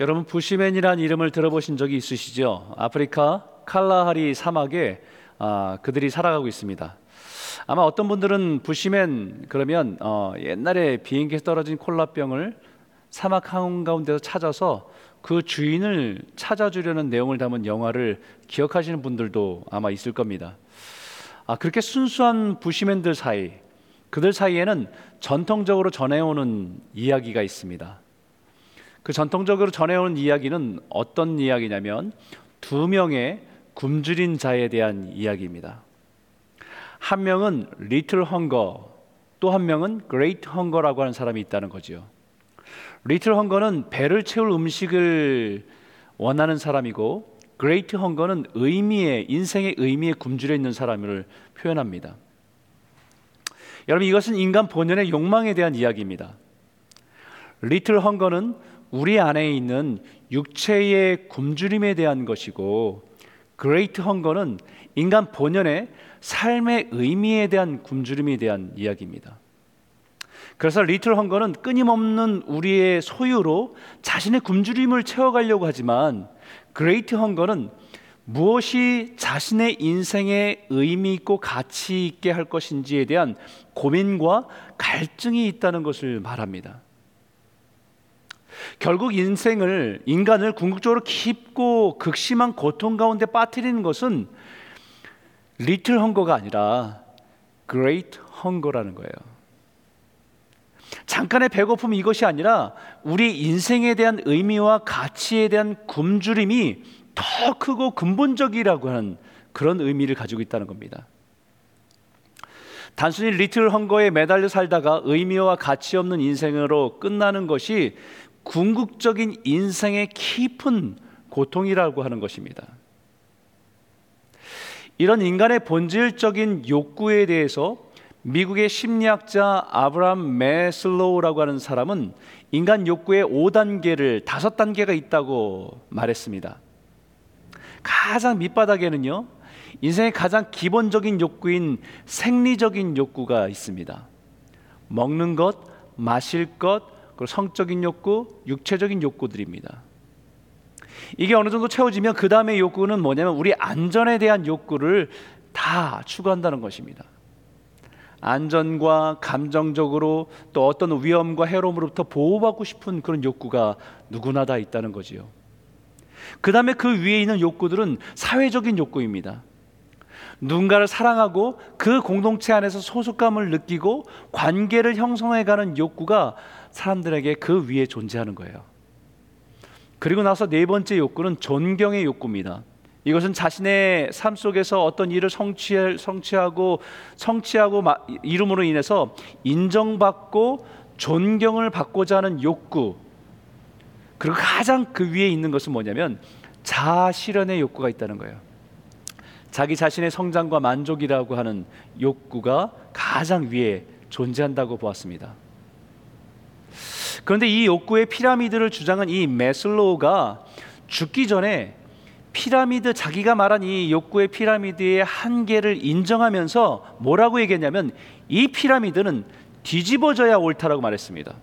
여러분 부시맨이라는 이름을 들어보신 적이 있으시죠? 아프리카 칼라하리 사막에 아, 그들이 살아가고 있습니다. 아마 어떤 분들은 부시맨 그러면 어, 옛날에 비행기에서 떨어진 콜라병을 사막 한가운데서 찾아서 그 주인을 찾아주려는 내용을 담은 영화를 기억하시는 분들도 아마 있을 겁니다. 아, 그렇게 순수한 부시맨들 사이, 그들 사이에는 전통적으로 전해오는 이야기가 있습니다. 그 전통적으로 전해오는 이야기는 어떤 이야기냐면 두 명의 굶주린 자에 대한 이야기입니다. 한 명은 little hunger, 또 한 명은 great hunger라고 하는 사람이 있다는 거지요. little hunger는 배를 채울 음식을 원하는 사람이고 great hunger는 의미의 인생의 의미에 굶주려 있는 사람을 표현합니다. 여러분 이것은 인간 본연의 욕망에 대한 이야기입니다. little hunger는 우리 안에 있는 육체의 굶주림에 대한 것이고 great hunger는 인간 본연의 삶의 의미에 대한 굶주림에 대한 이야기입니다. 그래서 little hunger는 끊임없는 우리의 소유로 자신의 굶주림을 채워가려고 하지만 great hunger는 무엇이 자신의 인생에 의미 있고 가치 있게 할 것인지에 대한 고민과 갈증이 있다는 것을 말합니다. 결국 인생을 인간을 궁극적으로 깊고 극심한 고통 가운데 빠뜨리는 것은 little hunger가 아니라 great hunger라는 거예요. 잠깐의 배고픔 이것이 아니라 우리 인생에 대한 의미와 가치에 대한 굶주림이 더 크고 근본적이라고 하는 그런 의미를 가지고 있다는 겁니다. 단순히 리틀 헝거에 매달려 살다가 의미와 가치 없는 인생으로 끝나는 것이 궁극적인 인생의 깊은 고통이라고 하는 것입니다. 이런 인간의 본질적인 욕구에 대해서 미국의 심리학자 아브라함 메슬로우라고 하는 사람은 인간 욕구의 5단계를 5단계가 있다고 말했습니다. 가장 밑바닥에는요. 인생의 가장 기본적인 욕구인 생리적인 욕구가 있습니다. 먹는 것, 마실 것, 그리고 성적인 욕구, 육체적인 욕구들입니다. 이게 어느 정도 채워지면 그 다음에 욕구는 뭐냐면 우리 안전에 대한 욕구를 다 추구한다는 것입니다. 안전과 감정적으로 또 어떤 위험과 해로움으로부터 보호받고 싶은 그런 욕구가 누구나 다 있다는 거지요. 그 다음에 그 위에 있는 욕구들은 사회적인 욕구입니다. 누군가를 사랑하고 그 공동체 안에서 소속감을 느끼고 관계를 형성해가는 욕구가 사람들에게 그 위에 존재하는 거예요. 그리고 나서 네 번째 욕구는 존경의 욕구입니다. 이것은 자신의 삶 속에서 어떤 일을 성취, 성취하고 성취하고 이름으로 인해서 인정받고 존경을 받고자 하는 욕구. 그리고 가장 그 위에 있는 것은 뭐냐면 자아 실현의 욕구가 있다는 거예요. 자기 자신의 성장과 만족이라고 하는 욕구가 가장 위에 존재한다고 보았습니다. 그런데 이 욕구의 피라미드를 주장한 이 메슬로우가 죽기 전에 피라미드 자기가 말한 이 욕구의 피라미드의 한계를 인정하면서 뭐라고 얘기했냐면 이 피라미드는 뒤집어져야 옳다라고 말했습니다.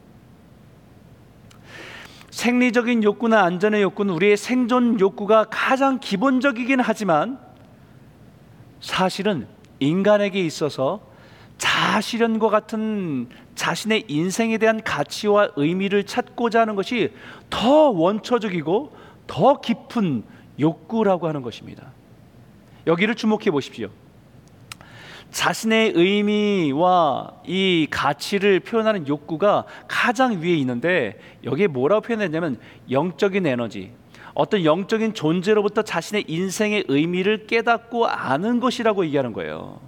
생리적인 욕구나 안전의 욕구는 우리의 생존 욕구가 가장 기본적이긴 하지만 사실은 인간에게 있어서 자아실현과 같은 자신의 인생에 대한 가치와 의미를 찾고자 하는 것이 더 원초적이고 더 깊은 욕구라고 하는 것입니다. 여기를 주목해 보십시오. 자신의 의미와 이 가치를 표현하는 욕구가 가장 위에 있는데 여기에 뭐라고 표현했냐면 영적인 에너지, 어떤 영적인 존재로부터 자신의 인생의 의미를 깨닫고 아는 것이라고 얘기하는 거예요.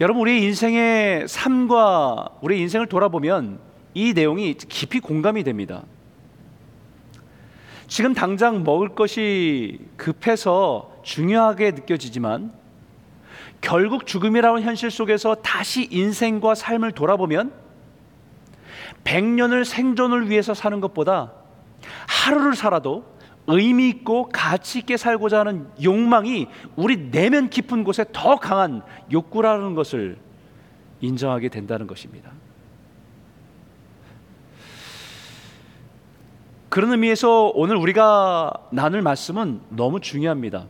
여러분 우리 인생의 삶과 우리 인생을 돌아보면 이 내용이 깊이 공감이 됩니다. 지금 당장 먹을 것이 급해서 중요하게 느껴지지만 결국 죽음이라는 현실 속에서 다시 인생과 삶을 돌아보면 100년을 생존을 위해서 사는 것보다 하루를 살아도 의미 있고 가치 있게 살고자 하는 욕망이 우리 내면 깊은 곳에 더 강한 욕구라는 것을 인정하게 된다는 것입니다. 그런 의미에서 오늘 우리가 나눌 말씀은 너무 중요합니다.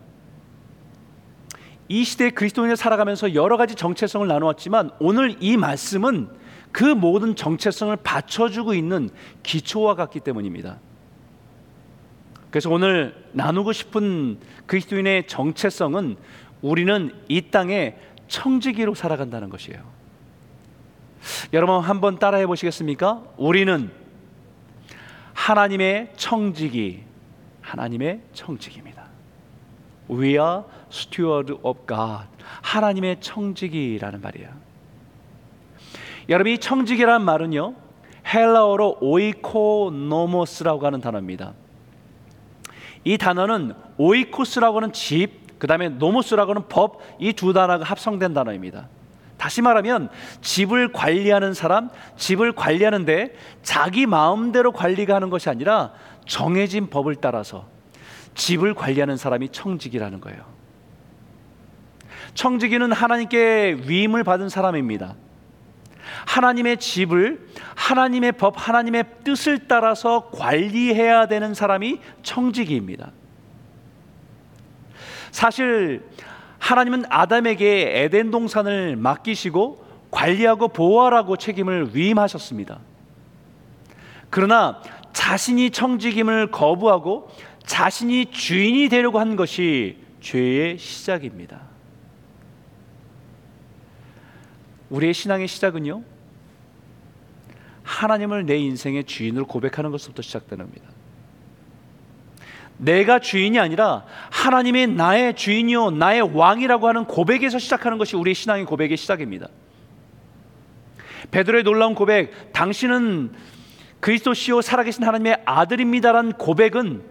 이 시대 그리스도인을 살아가면서 여러 가지 정체성을 나누었지만 오늘 이 말씀은 그 모든 정체성을 받쳐주고 있는 기초와 같기 때문입니다. 그래서 오늘 나누고 싶은 그리스도인의 정체성은 우리는 이 땅에 청지기로 살아간다는 것이에요. 여러분 한번 따라해 보시겠습니까? 우리는 하나님의 청지기, 하나님의 청지기입니다. We are steward of God. 하나님의 청지기라는 말이야. 여러분 이 청지기라는 말은요 헬라어로 οἰκονόμος라고 하는 단어입니다. 이 단어는 οἶκος라고 하는 집, 그 다음에 νόμος라고 하는 법, 이 두 단어가 합성된 단어입니다. 다시 말하면 집을 관리하는 사람, 집을 관리하는데 자기 마음대로 관리가 하는 것이 아니라 정해진 법을 따라서 집을 관리하는 사람이 청지기라는 거예요. 청지기는 하나님께 위임을 받은 사람입니다. 하나님의 집을 하나님의 법, 하나님의 뜻을 따라서 관리해야 되는 사람이 청지기입니다. 사실 하나님은 아담에게 에덴 동산을 맡기시고 관리하고 보호하라고 책임을 위임하셨습니다. 그러나 자신이 청지김을 거부하고 자신이 주인이 되려고 한 것이 죄의 시작입니다. 우리의 신앙의 시작은요. 하나님을 내 인생의 주인으로 고백하는 것부터 시작되는 겁니다. 내가 주인이 아니라 하나님이 나의 주인이요 나의 왕이라고 하는 고백에서 시작하는 것이 우리의 신앙의 고백의 시작입니다. 베드로의 놀라운 고백, 당신은 그리스도시요 살아계신 하나님의 아들입니다라는 고백은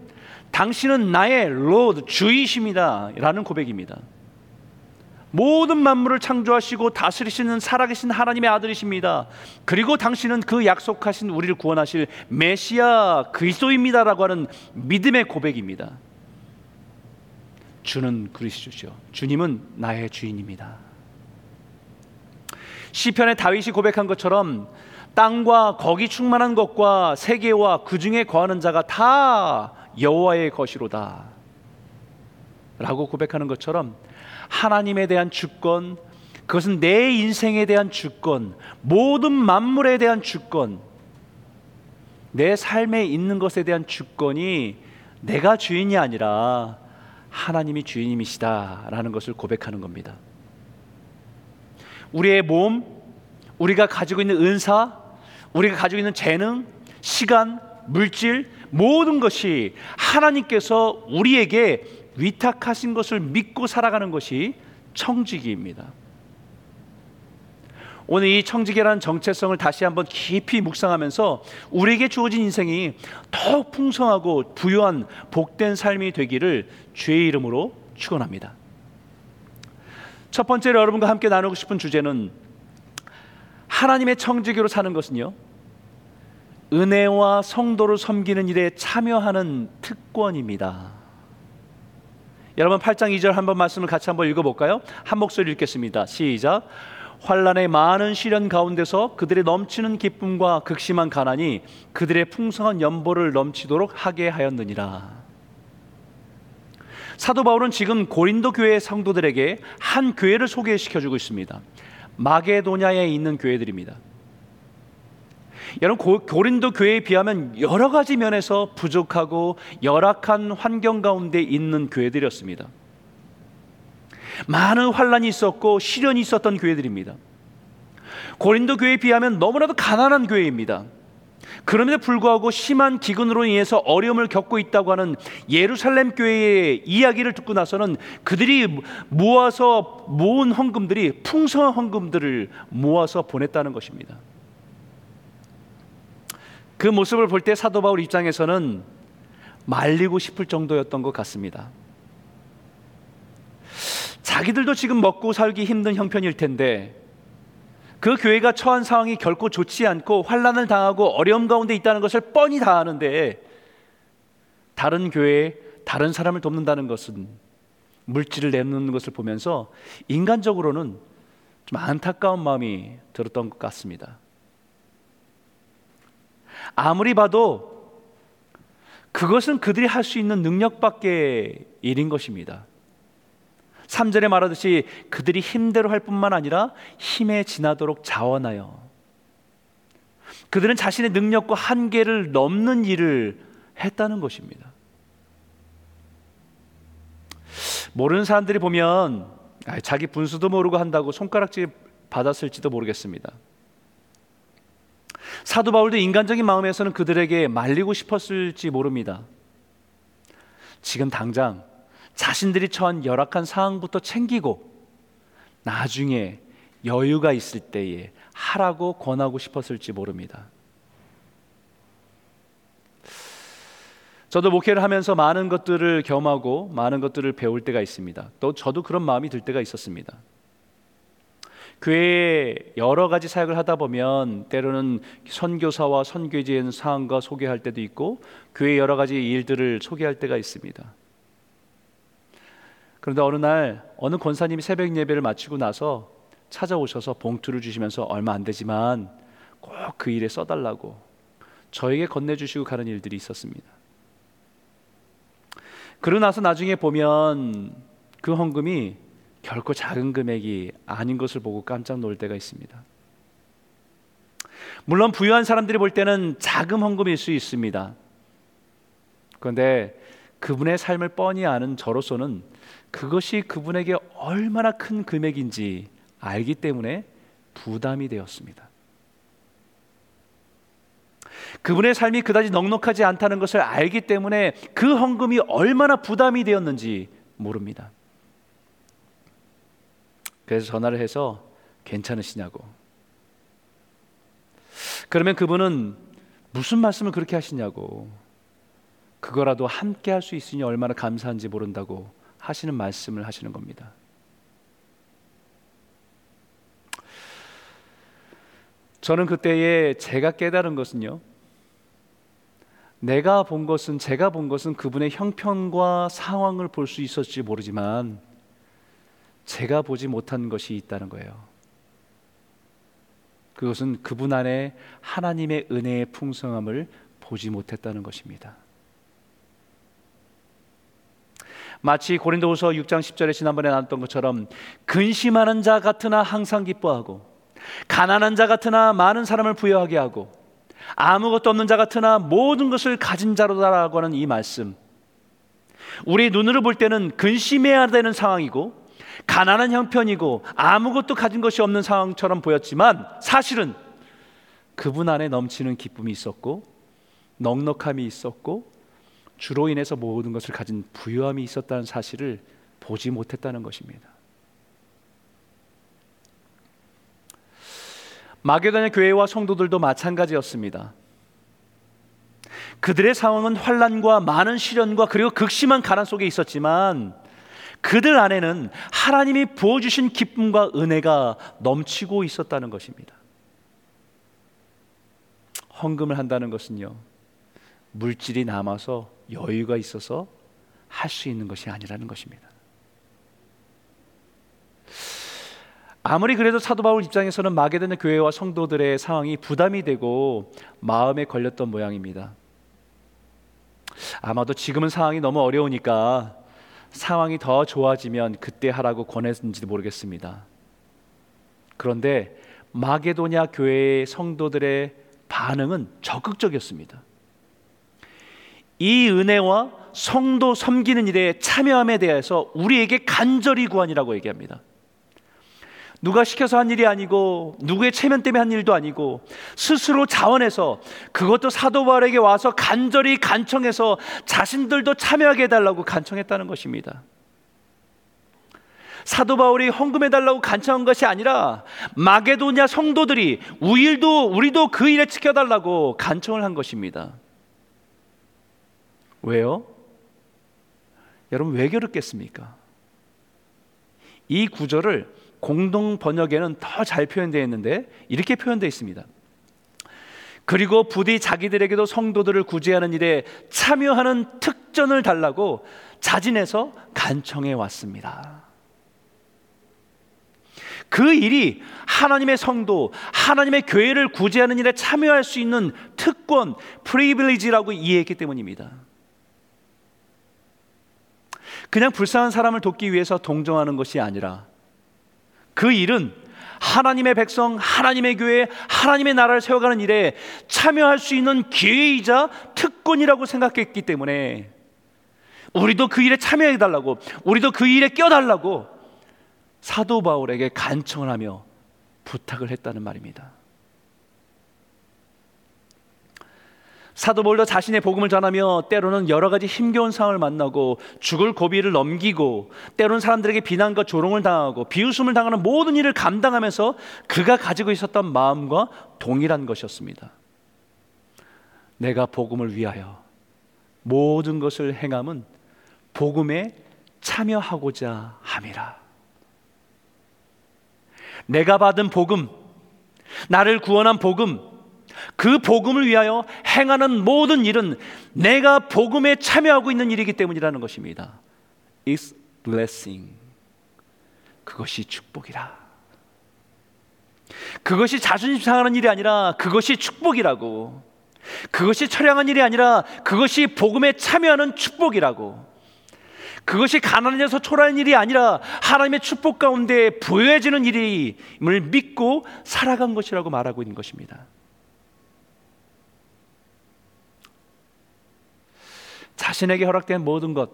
당신은 나의 Lord 주이십니다라는 고백입니다. 모든 만물을 창조하시고 다스리시는 살아계신 하나님의 아들이십니다. 그리고 당신은 그 약속하신 우리를 구원하실 메시아 그리스도입니다라고 하는 믿음의 고백입니다. 주는 그리스도죠. 주님은 나의 주인입니다. 시편의 다윗이 고백한 것처럼 땅과 거기 충만한 것과 세계와 그 중에 거하는 자가 다 여호와의 것이로다. 라고 고백하는 것처럼 하나님에 대한 주권, 그것은 내 인생에 대한 주권, 모든 만물에 대한 주권, 내 삶에 있는 것에 대한 주권이 내가 주인이 아니라 하나님이 주인이시다라는 것을 고백하는 겁니다. 우리의 몸, 우리가 가지고 있는 은사, 우리가 가지고 있는 재능, 시간, 물질, 모든 것이 하나님께서 우리에게 위탁하신 것을 믿고 살아가는 것이 청지기입니다. 오늘 이 청지기라는 정체성을 다시 한번 깊이 묵상하면서 우리에게 주어진 인생이 더욱 풍성하고 부유한 복된 삶이 되기를 주의 이름으로 축원합니다. 첫 번째로 여러분과 함께 나누고 싶은 주제는 하나님의 청지기로 사는 것은요. 은혜와 성도를 섬기는 일에 참여하는 특권입니다. 여러분 8장 2절 한번 말씀을 같이 한번 읽어볼까요? 한 목소리 읽겠습니다. 시작. 환란의 많은 시련 가운데서 그들의 넘치는 기쁨과 극심한 가난이 그들의 풍성한 연보를 넘치도록 하게 하였느니라. 사도 바울은 지금 고린도 교회 성도들에게 한 교회를 소개시켜 주고 있습니다. 마게도냐에 있는 교회들입니다. 여러분 고린도 교회에 비하면 여러 가지 면에서 부족하고 열악한 환경 가운데 있는 교회들이었습니다. 많은 환란이 있었고 시련이 있었던 교회들입니다. 고린도 교회에 비하면 너무나도 가난한 교회입니다. 그럼에도 불구하고 심한 기근으로 인해서 어려움을 겪고 있다고 하는 예루살렘 교회의 이야기를 듣고 나서는 그들이 모아서 모은 헌금들이 풍성한 헌금들을 모아서 보냈다는 것입니다. 그 모습을 볼 때 사도 바울 입장에서는 말리고 싶을 정도였던 것 같습니다. 자기들도 지금 먹고 살기 힘든 형편일 텐데 그 교회가 처한 상황이 결코 좋지 않고 환란을 당하고 어려움 가운데 있다는 것을 뻔히 다 아는데 다른 교회에 다른 사람을 돕는다는 것은 물질을 내놓는 것을 보면서 인간적으로는 좀 안타까운 마음이 들었던 것 같습니다. 아무리 봐도 그것은 그들이 할 수 있는 능력밖에 일인 것입니다. 3절에 말하듯이 그들이 힘대로 할 뿐만 아니라 힘에 지나도록 자원하여 그들은 자신의 능력과 한계를 넘는 일을 했다는 것입니다. 모르는 사람들이 보면 자기 분수도 모르고 한다고 손가락질 받았을지도 모르겠습니다. 사도 바울도 인간적인 마음에서는 그들에게 말리고 싶었을지 모릅니다. 지금 당장 자신들이 처한 열악한 상황부터 챙기고 나중에 여유가 있을 때에 하라고 권하고 싶었을지 모릅니다. 저도 목회를 하면서 많은 것들을 경험하고 많은 것들을 배울 때가 있습니다. 또 저도 그런 마음이 들 때가 있었습니다. 교회에 여러 가지 사역을 하다 보면 때로는 선교사와 선교지의 상황과 소개할 때도 있고 교회 여러 가지 일들을 소개할 때가 있습니다. 그런데 어느 날 어느 권사님이 새벽 예배를 마치고 나서 찾아오셔서 봉투를 주시면서 얼마 안 되지만 꼭 그 일에 써달라고 저에게 건네주시고 가는 일들이 있었습니다. 그러고 나서 나중에 보면 그 헌금이 결코 작은 금액이 아닌 것을 보고 깜짝 놀 때가 있습니다. 물론 부유한 사람들이 볼 때는 자금 헌금일 수 있습니다. 그런데 그분의 삶을 뻔히 아는 저로서는 그것이 그분에게 얼마나 큰 금액인지 알기 때문에 부담이 되었습니다. 그분의 삶이 그다지 넉넉하지 않다는 것을 알기 때문에 그 헌금이 얼마나 부담이 되었는지 모릅니다. 그래서 전화를 해서 괜찮으시냐고. 그러면 그분은 무슨 말씀을 그렇게 하시냐고. 그거라도 함께 할 수 있으니 얼마나 감사한지 모른다고 하시는 말씀을 하시는 겁니다. 저는 그때에 제가 깨달은 것은요. 내가 본 것은 제가 본 것은 그분의 형편과 상황을 볼 수 있었지 모르지만 제가 보지 못한 것이 있다는 거예요. 그것은 그분 안에 하나님의 은혜의 풍성함을 보지 못했다는 것입니다. 마치 고린도후서 6장 10절에 지난번에 나눴던 것처럼 근심하는 자 같으나 항상 기뻐하고 가난한 자 같으나 많은 사람을 부여하게 하고 아무것도 없는 자 같으나 모든 것을 가진 자로다라고 하는 이 말씀. 우리 눈으로 볼 때는 근심해야 되는 상황이고 가난한 형편이고 아무것도 가진 것이 없는 상황처럼 보였지만 사실은 그분 안에 넘치는 기쁨이 있었고 넉넉함이 있었고 주로 인해서 모든 것을 가진 부유함이 있었다는 사실을 보지 못했다는 것입니다. 마게도냐 교회와 성도들도 마찬가지였습니다. 그들의 상황은 환란과 많은 시련과 그리고 극심한 가난 속에 있었지만 그들 안에는 하나님이 부어 주신 기쁨과 은혜가 넘치고 있었다는 것입니다. 헌금을 한다는 것은요. 물질이 남아서 여유가 있어서 할 수 있는 것이 아니라는 것입니다. 아무리 그래도 사도 바울 입장에서는 마게도냐 교회와 성도들의 상황이 부담이 되고 마음에 걸렸던 모양입니다. 아마도 지금은 상황이 너무 어려우니까 상황이 더 좋아지면 그때 하라고 권했는지도 모르겠습니다. 그런데 마게도냐 교회의 성도들의 반응은 적극적이었습니다. 이 은혜와 성도 섬기는 일에 참여함에 대해서 우리에게 간절히 구하니라고 얘기합니다. 누가 시켜서 한 일이 아니고 누구의 체면 때문에 한 일도 아니고 스스로 자원해서 그것도 사도 바울에게 와서 간절히 간청해서 자신들도 참여하게 해달라고 간청했다는 것입니다. 사도 바울이 헌금해 달라고 간청한 것이 아니라 마게도냐 성도들이 우일도 우리도 그 일에 지켜 달라고 간청을 한 것입니다. 왜요? 여러분 왜 그렇겠습니까? 이 구절을 공동 번역에는 더 잘 표현되어 있는데 이렇게 표현되어 있습니다. 그리고 부디 자기들에게도 성도들을 구제하는 일에 참여하는 특전을 달라고 자진해서 간청해 왔습니다. 그 일이 하나님의 성도, 하나님의 교회를 구제하는 일에 참여할 수 있는 특권, privilege라고 이해했기 때문입니다. 그냥 불쌍한 사람을 돕기 위해서 동정하는 것이 아니라 그 일은 하나님의 백성, 하나님의 교회, 하나님의 나라를 세워가는 일에 참여할 수 있는 기회이자 특권이라고 생각했기 때문에 우리도 그 일에 참여해 달라고, 우리도 그 일에 껴달라고 사도 바울에게 간청을 하며 부탁을 했다는 말입니다. 사도 바울도 자신의 복음을 전하며 때로는 여러 가지 힘겨운 상황을 만나고 죽을 고비를 넘기고 때로는 사람들에게 비난과 조롱을 당하고 비웃음을 당하는 모든 일을 감당하면서 그가 가지고 있었던 마음과 동일한 것이었습니다. 내가 복음을 위하여 모든 것을 행함은 복음에 참여하고자 함이라. 내가 받은 복음, 나를 구원한 복음, 그 복음을 위하여 행하는 모든 일은 내가 복음에 참여하고 있는 일이기 때문이라는 것입니다. It's blessing. 그것이 축복이라. 그것이 자존심 상하는 일이 아니라 그것이 축복이라고. 그것이 처량한 일이 아니라 그것이 복음에 참여하는 축복이라고. 그것이 가난해서 초라한 일이 아니라 하나님의 축복 가운데 부여해지는 일임을 믿고 살아간 것이라고 말하고 있는 것입니다. 자신에게 허락된 모든 것,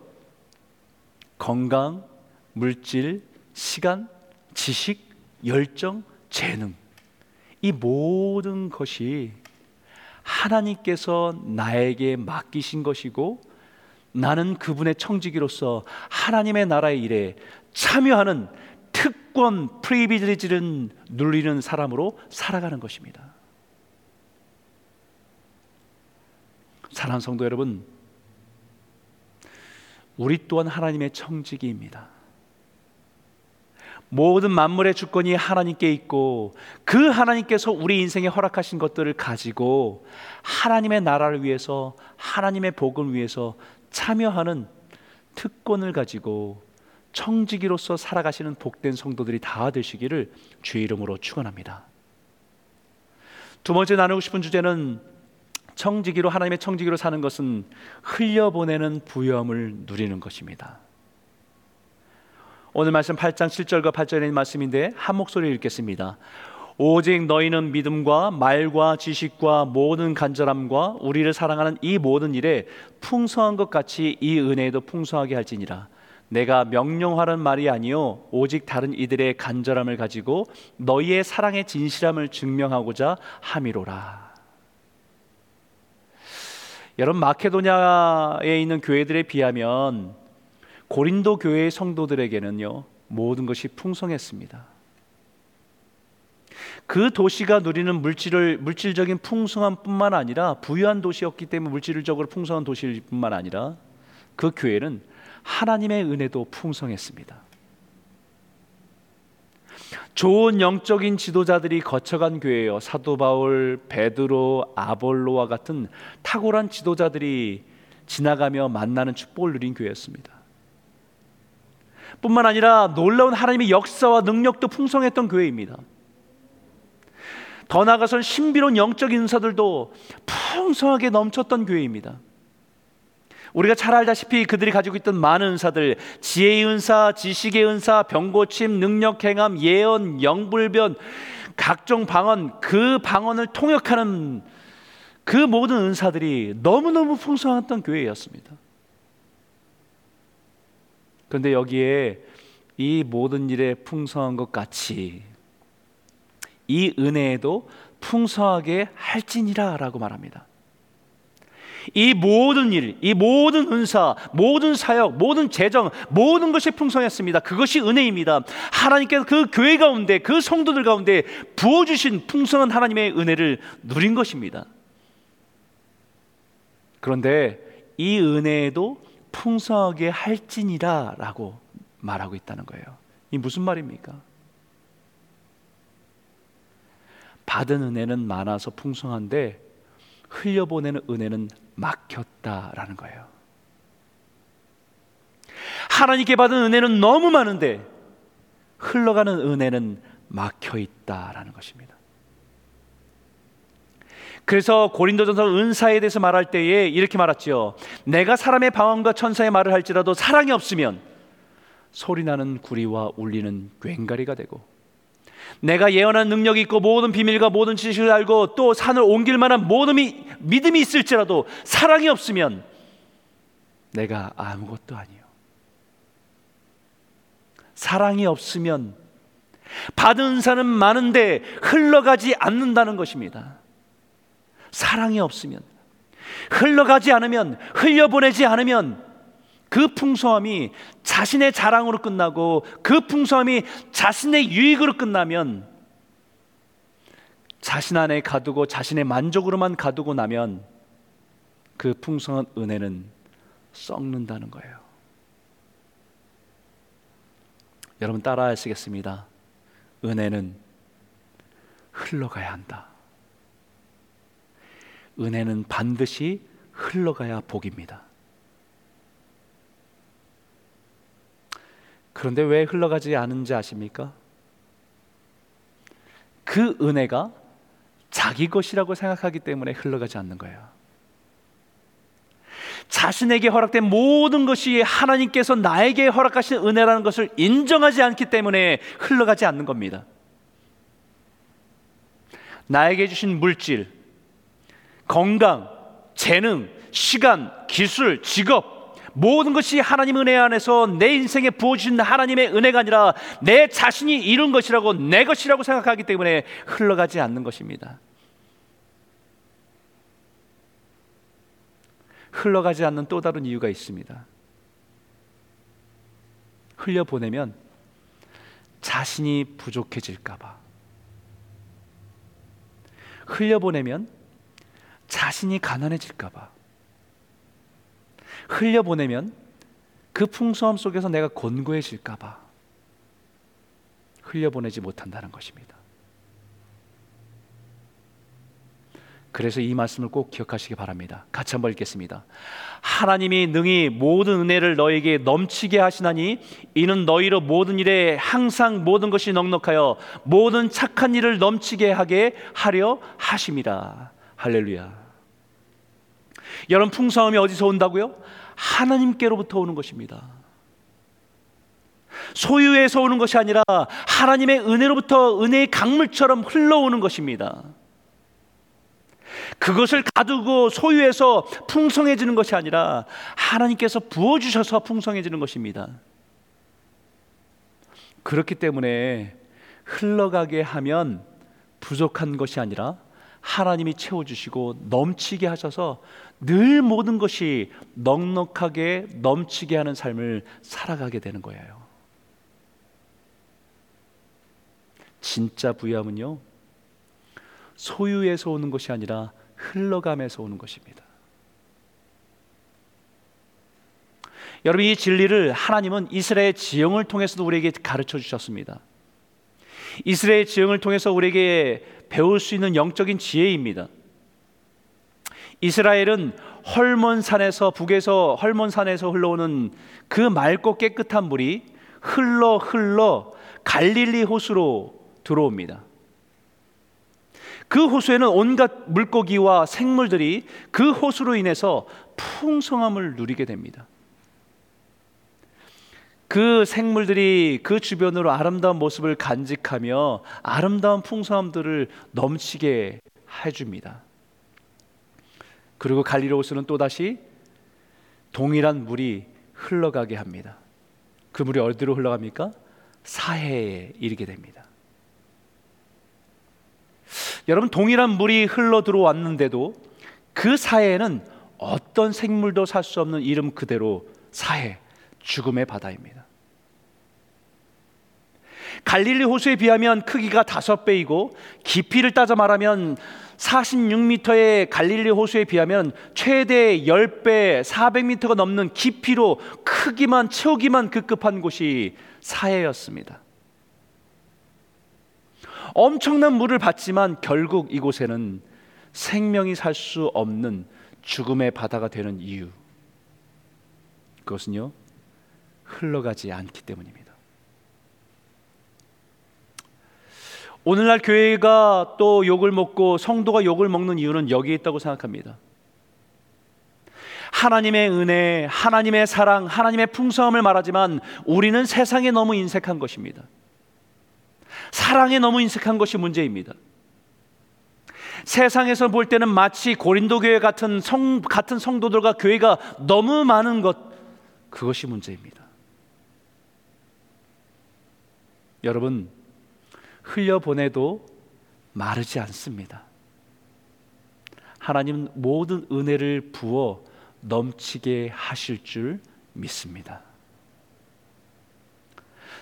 건강, 물질, 시간, 지식, 열정, 재능, 이 모든 것이 하나님께서 나에게 맡기신 것이고 나는 그분의 청지기로서 하나님의 나라의 일에 참여하는 특권, 프리비리지를 누리는 사람으로 살아가는 것입니다. 사랑하는 성도 여러분, 우리 또한 하나님의 청지기입니다. 모든 만물의 주권이 하나님께 있고 그 하나님께서 우리 인생에 허락하신 것들을 가지고 하나님의 나라를 위해서 하나님의 복을 위해서 참여하는 특권을 가지고 청지기로서 살아가시는 복된 성도들이 다 되시기를 주의 이름으로 축원합니다. 두 번째 나누고 싶은 주제는 청지기로 하나님의 청지기로 사는 것은 흘려보내는 부여함을 누리는 것입니다. 오늘 말씀 8장 7절과 8절에 있는 말씀인데 한 목소리 읽겠습니다. 오직 너희는 믿음과 말과 지식과 모든 간절함과 우리를 사랑하는 이 모든 일에 풍성한 것 같이 이 은혜에도 풍성하게 할지니라. 내가 명령하는 말이 아니요 오직 다른 이들의 간절함을 가지고 너희의 사랑의 진실함을 증명하고자 함이로라. 여러분 마케도냐에 있는 교회들에 비하면 고린도 교회의 성도들에게는요 모든 것이 풍성했습니다. 그 도시가 누리는 물질을 물질적인 풍성함뿐만 아니라 부유한 도시였기 때문에 물질적으로 풍성한 도시뿐만 아니라 그 교회는 하나님의 은혜도 풍성했습니다. 좋은 영적인 지도자들이 거쳐간 교회예요. 사도 바울, 베드로, 아볼로와 같은 탁월한 지도자들이 지나가며 만나는 축복을 누린 교회였습니다. 뿐만 아니라 놀라운 하나님의 역사와 능력도 풍성했던 교회입니다. 더 나아가선 신비로운 영적인 은사들도 풍성하게 넘쳤던 교회입니다. 우리가 잘 알다시피 그들이 가지고 있던 많은 은사들 지혜의 은사, 지식의 은사, 병고침, 능력 행함, 예언, 영불변 각종 방언 그 방언을 통역하는 그 모든 은사들이 너무너무 풍성했던 교회였습니다. 그런데 여기에 이 모든 일에 풍성한 것 같이 이 은혜에도 풍성하게 할지니라 라고 말합니다. 이 모든 일, 이 모든 은사, 모든 사역, 모든 재정, 모든 것이 풍성했습니다. 그것이 은혜입니다. 하나님께서 그 교회 가운데, 그 성도들 가운데 부어주신 풍성한 하나님의 은혜를 누린 것입니다. 그런데 이 은혜에도 풍성하게 할지니라 라고 말하고 있다는 거예요. 이 무슨 말입니까? 받은 은혜는 많아서 풍성한데 흘려보내는 은혜는 막혔다라는 거예요. 하나님께 받은 은혜는 너무 많은데 흘러가는 은혜는 막혀 있다라는 것입니다. 그래서 고린도전서 은사에 대해서 말할 때에 이렇게 말했지요. 내가 사람의 방언과 천사의 말을 할지라도 사랑이 없으면 소리나는 구리와 울리는 꽹가리가 되고 내가 예언한 능력이 있고 모든 비밀과 모든 지식을 알고 또 산을 옮길 만한 모든 믿음이 있을지라도 사랑이 없으면 내가 아무것도 아니요. 사랑이 없으면 받은 은사는 많은데 흘러가지 않는다는 것입니다. 사랑이 없으면 흘러가지 않으면 흘려보내지 않으면 그 풍성함이 자신의 자랑으로 끝나고 그 풍성함이 자신의 유익으로 끝나면 자신 안에 가두고 자신의 만족으로만 가두고 나면 그 풍성한 은혜는 썩는다는 거예요. 여러분 따라 하시겠습니다. 은혜는 흘러가야 한다. 은혜는 반드시 흘러가야 복입니다. 그런데 왜 흘러가지 않은지 아십니까? 그 은혜가 자기 것이라고 생각하기 때문에 흘러가지 않는 거예요. 자신에게 허락된 모든 것이 하나님께서 나에게 허락하신 은혜라는 것을 인정하지 않기 때문에 흘러가지 않는 겁니다. 나에게 주신 물질, 건강, 재능, 시간, 기술, 직업 모든 것이 하나님 은혜 안에서 내 인생에 부어주신 하나님의 은혜가 아니라 내 자신이 이룬 것이라고 내 것이라고 생각하기 때문에 흘러가지 않는 것입니다. 흘러가지 않는 또 다른 이유가 있습니다. 흘려보내면 자신이 부족해질까봐. 흘려보내면 자신이 가난해질까봐. 흘려보내면 그 풍성함 속에서 내가 곤고해질까봐 흘려보내지 못한다는 것입니다. 그래서 이 말씀을 꼭 기억하시기 바랍니다. 같이 한번 읽겠습니다. 하나님이 능히 모든 은혜를 너에게 넘치게 하시나니 이는 너희로 모든 일에 항상 모든 것이 넉넉하여 모든 착한 일을 넘치게 하게 하려 하심이라. 할렐루야. 여러분 풍성함이 어디서 온다고요? 하나님께로부터 오는 것입니다. 소유에서 오는 것이 아니라 하나님의 은혜로부터 은혜의 강물처럼 흘러오는 것입니다. 그것을 가두고 소유해서 풍성해지는 것이 아니라 하나님께서 부어주셔서 풍성해지는 것입니다. 그렇기 때문에 흘러가게 하면 부족한 것이 아니라 하나님이 채워주시고 넘치게 하셔서 늘 모든 것이 넉넉하게 넘치게 하는 삶을 살아가게 되는 거예요. 진짜 부유함은요, 소유에서 오는 것이 아니라 흘러감에서 오는 것입니다. 여러분 이 진리를 하나님은 이스라엘 지형을 통해서도 우리에게 가르쳐 주셨습니다. 이스라엘 지형을 통해서 우리에게 배울 수 있는 영적인 지혜입니다. 이스라엘은 헐몬산에서 북에서 헐몬산에서 흘러오는 그 맑고 깨끗한 물이 흘러 흘러 갈릴리 호수로 들어옵니다. 그 호수에는 온갖 물고기와 생물들이 그 호수로 인해서 풍성함을 누리게 됩니다. 그 생물들이 그 주변으로 아름다운 모습을 간직하며 아름다운 풍성함들을 넘치게 해줍니다. 그리고 갈리로스는 또다시 동일한 물이 흘러가게 합니다. 그 물이 어디로 흘러갑니까? 사해에 이르게 됩니다. 여러분 동일한 물이 흘러 들어왔는데도 그 사해에는 어떤 생물도 살 수 없는 이름 그대로 사해 죽음의 바다입니다. 갈릴리 호수에 비하면 크기가 다섯 배이고 깊이를 따져 말하면 46m의 갈릴리 호수에 비하면 최대 10배, 400m가 넘는 깊이로 크기만 채우기만 급급한 곳이 사해였습니다. 엄청난 물을 받지만 결국 이곳에는 생명이 살 수 없는 죽음의 바다가 되는 이유. 그것은요, 흘러가지 않기 때문입니다. 오늘날 교회가 또 욕을 먹고 성도가 욕을 먹는 이유는 여기에 있다고 생각합니다. 하나님의 은혜, 하나님의 사랑, 하나님의 풍성함을 말하지만 우리는 세상에 너무 인색한 것입니다. 사랑에 너무 인색한 것이 문제입니다. 세상에서 볼 때는 마치 고린도 교회 같은 성 같은 성도들과 교회가 너무 많은 것 그것이 문제입니다. 여러분 흘려 보내도 마르지 않습니다. 하나님은 모든 은혜를 부어 넘치게 하실 줄 믿습니다.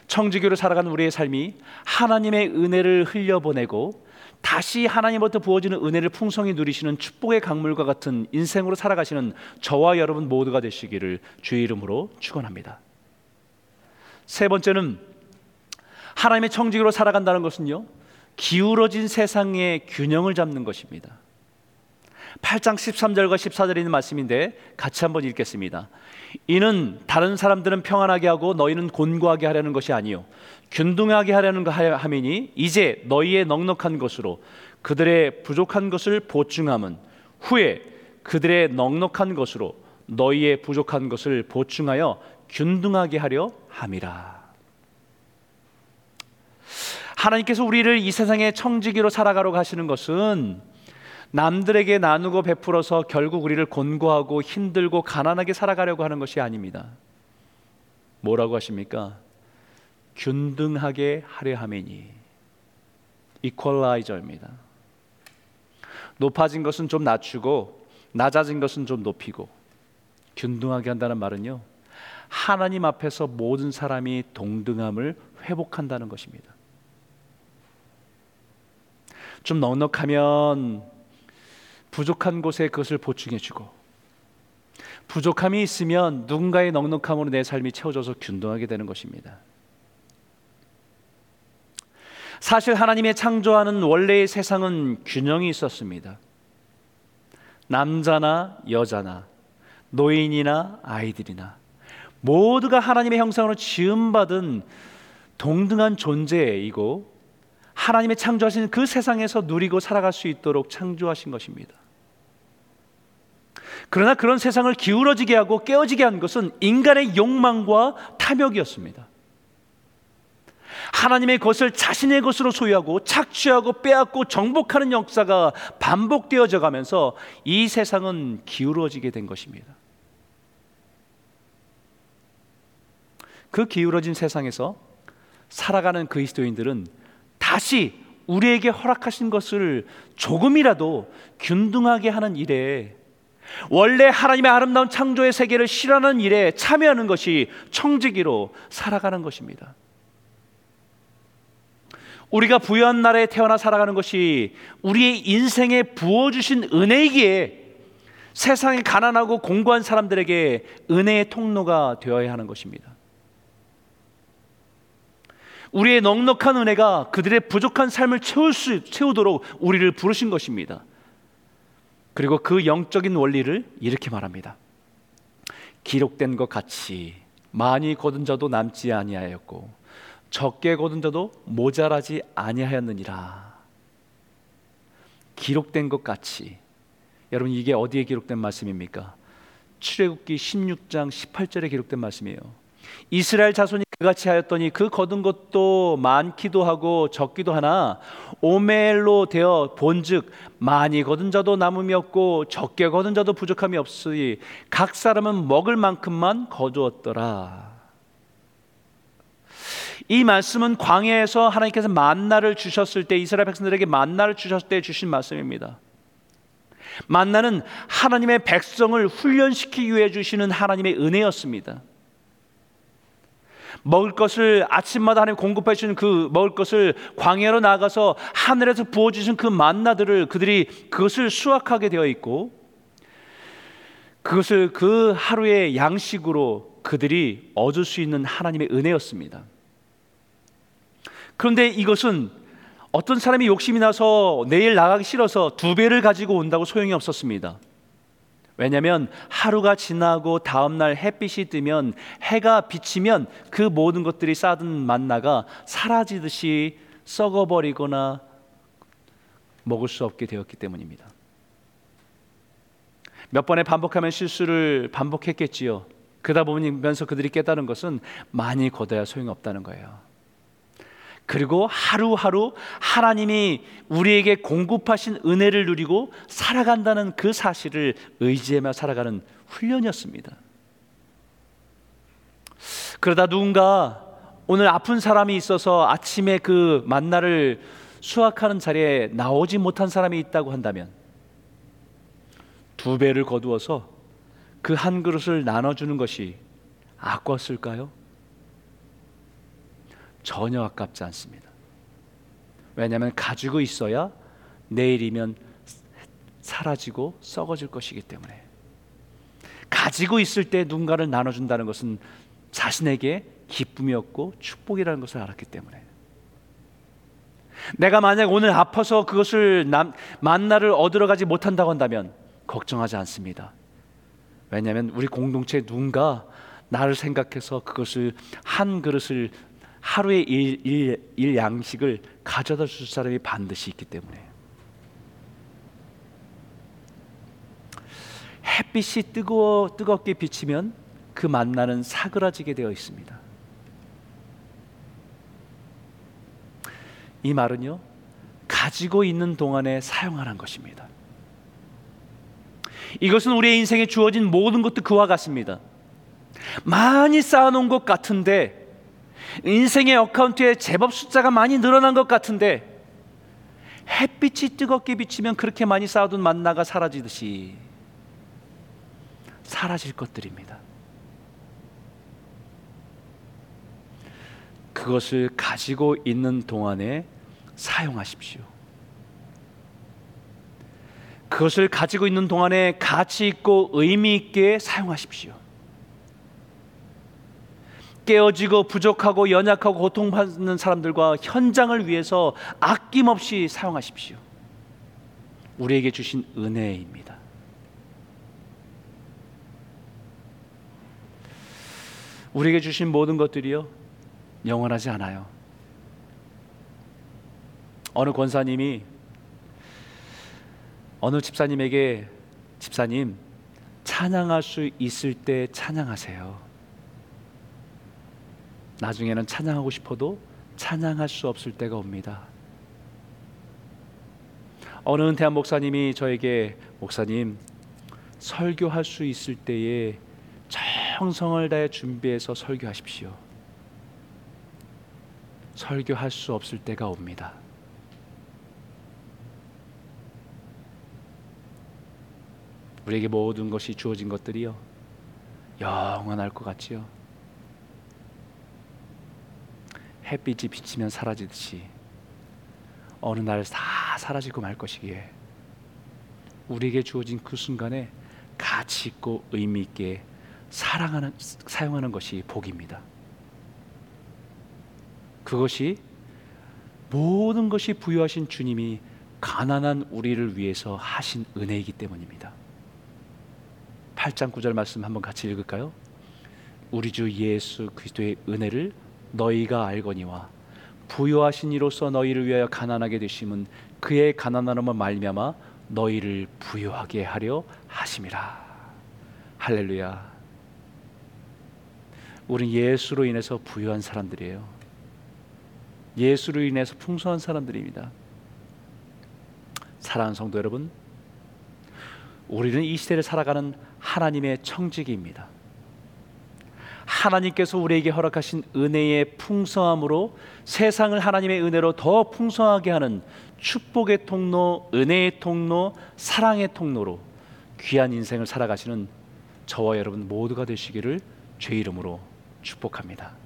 청지교로 살아가는 우리의 삶이 하나님의 은혜를 흘려보내고 다시 하나님부터 부어지는 은혜를 풍성히 누리시는 축복의 강물과 같은 인생으로 살아가시는 저와 여러분 모두가 되시기를 주의 이름으로 축원합니다. 세 번째는 하나님의 청지기로 살아간다는 것은요. 기울어진 세상의 균형을 잡는 것입니다. 8장 13절과 14절에 있는 말씀인데 같이 한번 읽겠습니다. 이는 다른 사람들은 평안하게 하고 너희는 곤고하게 하려는 것이 아니요 균등하게 하려는 거 하미니 이제 너희의 넉넉한 것으로 그들의 부족한 것을 보충함은 후에 그들의 넉넉한 것으로 너희의 부족한 것을 보충하여 균등하게 하려 함이라. 하나님께서 우리를 이 세상의 청지기로 살아가려고 하시는 것은 남들에게 나누고 베풀어서 결국 우리를 곤고하고 힘들고 가난하게 살아가려고 하는 것이 아닙니다. 뭐라고 하십니까? 균등하게 하려 함이니 이퀄라이저입니다. 높아진 것은 좀 낮추고 낮아진 것은 좀 높이고 균등하게 한다는 말은요. 하나님 앞에서 모든 사람이 동등함을 회복한다는 것입니다. 좀 넉넉하면 부족한 곳에 그것을 보충해 주고 부족함이 있으면 누군가의 넉넉함으로 내 삶이 채워져서 균등하게 되는 것입니다. 사실 하나님의 창조하는 원래의 세상은 균형이 있었습니다. 남자나 여자나 노인이나 아이들이나 모두가 하나님의 형상으로 지음받은 동등한 존재이고 하나님의 창조하신 그 세상에서 누리고 살아갈 수 있도록 창조하신 것입니다. 그러나 그런 세상을 기울어지게 하고 깨어지게 한 것은 인간의 욕망과 탐욕이었습니다. 하나님의 것을 자신의 것으로 소유하고 착취하고 빼앗고 정복하는 역사가 반복되어져 가면서 이 세상은 기울어지게 된 것입니다. 그 기울어진 세상에서 살아가는 그리스도인들은 다시 우리에게 허락하신 것을 조금이라도 균등하게 하는 일에 원래 하나님의 아름다운 창조의 세계를 실현하는 일에 참여하는 것이 청지기로 살아가는 것입니다. 우리가 부유한 나라에 태어나 살아가는 것이 우리의 인생에 부어주신 은혜이기에 세상에 가난하고 공고한 사람들에게 은혜의 통로가 되어야 하는 것입니다. 우리의 넉넉한 은혜가 그들의 부족한 삶을 채울 수, 채우도록 우리를 부르신 것입니다. 그리고 그 영적인 원리를 이렇게 말합니다. 기록된 것 같이 많이 거둔 자도 남지 아니하였고 적게 거둔 자도 모자라지 아니하였느니라. 기록된 것 같이 여러분 이게 어디에 기록된 말씀입니까? 출애굽기 16장 18절에 기록된 말씀이에요. 이스라엘 자손이 그같이 하였더니 그 거둔 것도 많기도 하고 적기도 하나 오멜로 되어 본즉 많이 거둔 자도 남음이 없고 적게 거둔 자도 부족함이 없으니 각 사람은 먹을 만큼만 거두었더라. 이 말씀은 광야에서 하나님께서 만나를 주셨을 때 이스라엘 백성들에게 만나를 주셨을 때 주신 말씀입니다. 만나는 하나님의 백성을 훈련시키기 위해 주시는 하나님의 은혜였습니다. 먹을 것을 아침마다 하나님 공급해 주신 그 먹을 것을 광야로 나가서 하늘에서 부어 주신 그 만나들을 그들이 그것을 수확하게 되어 있고 그것을 그 하루의 양식으로 그들이 얻을 수 있는 하나님의 은혜였습니다. 그런데 이것은 어떤 사람이 욕심이 나서 내일 나가기 싫어서 두 배를 가지고 온다고 소용이 없었습니다. 왜냐하면 하루가 지나고 다음날 햇빛이 뜨면 해가 비치면 그 모든 것들이 쌓은 만나가 사라지듯이 썩어버리거나 먹을 수 없게 되었기 때문입니다. 몇 번에 반복하면 실수를 반복했겠지요. 그러다 보면서 그들이 깨달은 것은 많이 걷어야 소용없다는 거예요. 그리고 하루하루 하나님이 우리에게 공급하신 은혜를 누리고 살아간다는 그 사실을 의지하며 살아가는 훈련이었습니다. 그러다 누군가 오늘 아픈 사람이 있어서 아침에 그 만나를 수확하는 자리에 나오지 못한 사람이 있다고 한다면 두 배를 거두어서 그 한 그릇을 나눠주는 것이 아꼈을까요? 전혀 아깝지 않습니다. 왜냐하면 가지고 있어야 내일이면 사라지고 썩어질 것이기 때문에 가지고 있을 때 누군가를 나눠준다는 것은 자신에게 기쁨이었고 축복이라는 것을 알았기 때문에 내가 만약 오늘 아파서 그것을 남, 만나를 얻으러 가지 못한다고 한다면 걱정하지 않습니다. 왜냐하면 우리 공동체 누군가 나를 생각해서 그것을 한 그릇을 하루의 일, 일, 일 양식을 가져다 줄 사람이 반드시 있기 때문에 햇빛이 뜨거워 뜨겁게 비치면 그 만나는 사그라지게 되어 있습니다. 이 말은요 가지고 있는 동안에 사용하는 것입니다. 이것은 우리의 인생에 주어진 모든 것도 그와 같습니다. 많이 쌓아놓은 것 같은데 인생의 어카운트에 제법 숫자가 많이 늘어난 것 같은데 햇빛이 뜨겁게 비치면 그렇게 많이 쌓아둔 만나가 사라지듯이 사라질 것들입니다. 그것을 가지고 있는 동안에 사용하십시오. 그것을 가지고 있는 동안에 가치 있고 의미 있게 사용하십시오. 깨어지고 부족하고 연약하고 고통받는 사람들과 현장을 위해서 아낌없이 사용하십시오. 우리에게 주신 은혜입니다. 우리에게 주신 모든 것들이요 영원하지 않아요. 어느 권사님이 어느 집사님에게 집사님 찬양할 수 있을 때 찬양하세요. 나중에는 찬양하고 싶어도 찬양할 수 없을 때가 옵니다. 어느 은퇴한 목사님이 저에게 목사님 설교할 수 있을 때에 정성을 다해 준비해서 설교하십시오. 설교할 수 없을 때가 옵니다. 우리에게 모든 것이 주어진 것들이요 영원할 것 같지요. 햇빛이 비치면 사라지듯이 어느 날 다 사라지고 말 것이기에 우리에게 주어진 그 순간에 가치 있고 의미 있게 사랑하는 사용하는 것이 복입니다. 그것이 모든 것이 부여하신 주님이 가난한 우리를 위해서 하신 은혜이기 때문입니다. 8장 9절 말씀 한번 같이 읽을까요? 우리 주 예수 그리스도의 은혜를 너희가 알거니와 부요하신 이로서 너희를 위하여 가난하게 되심은 그의 가난함을 말미암아 너희를 부요하게 하려 하심이라. 할렐루야. 우린 예수로 인해서 부유한 사람들이에요. 예수로 인해서 풍성한 사람들입니다. 사랑하는 성도 여러분, 우리는 이 시대를 살아가는 하나님의 청지기입니다. 하나님께서 우리에게 허락하신 은혜의 풍성함으로 세상을 하나님의 은혜로 더 풍성하게 하는 축복의 통로, 은혜의 통로, 사랑의 통로로 귀한 인생을 살아가시는 저와 여러분 모두가 되시기를 주의 이름으로 축복합니다.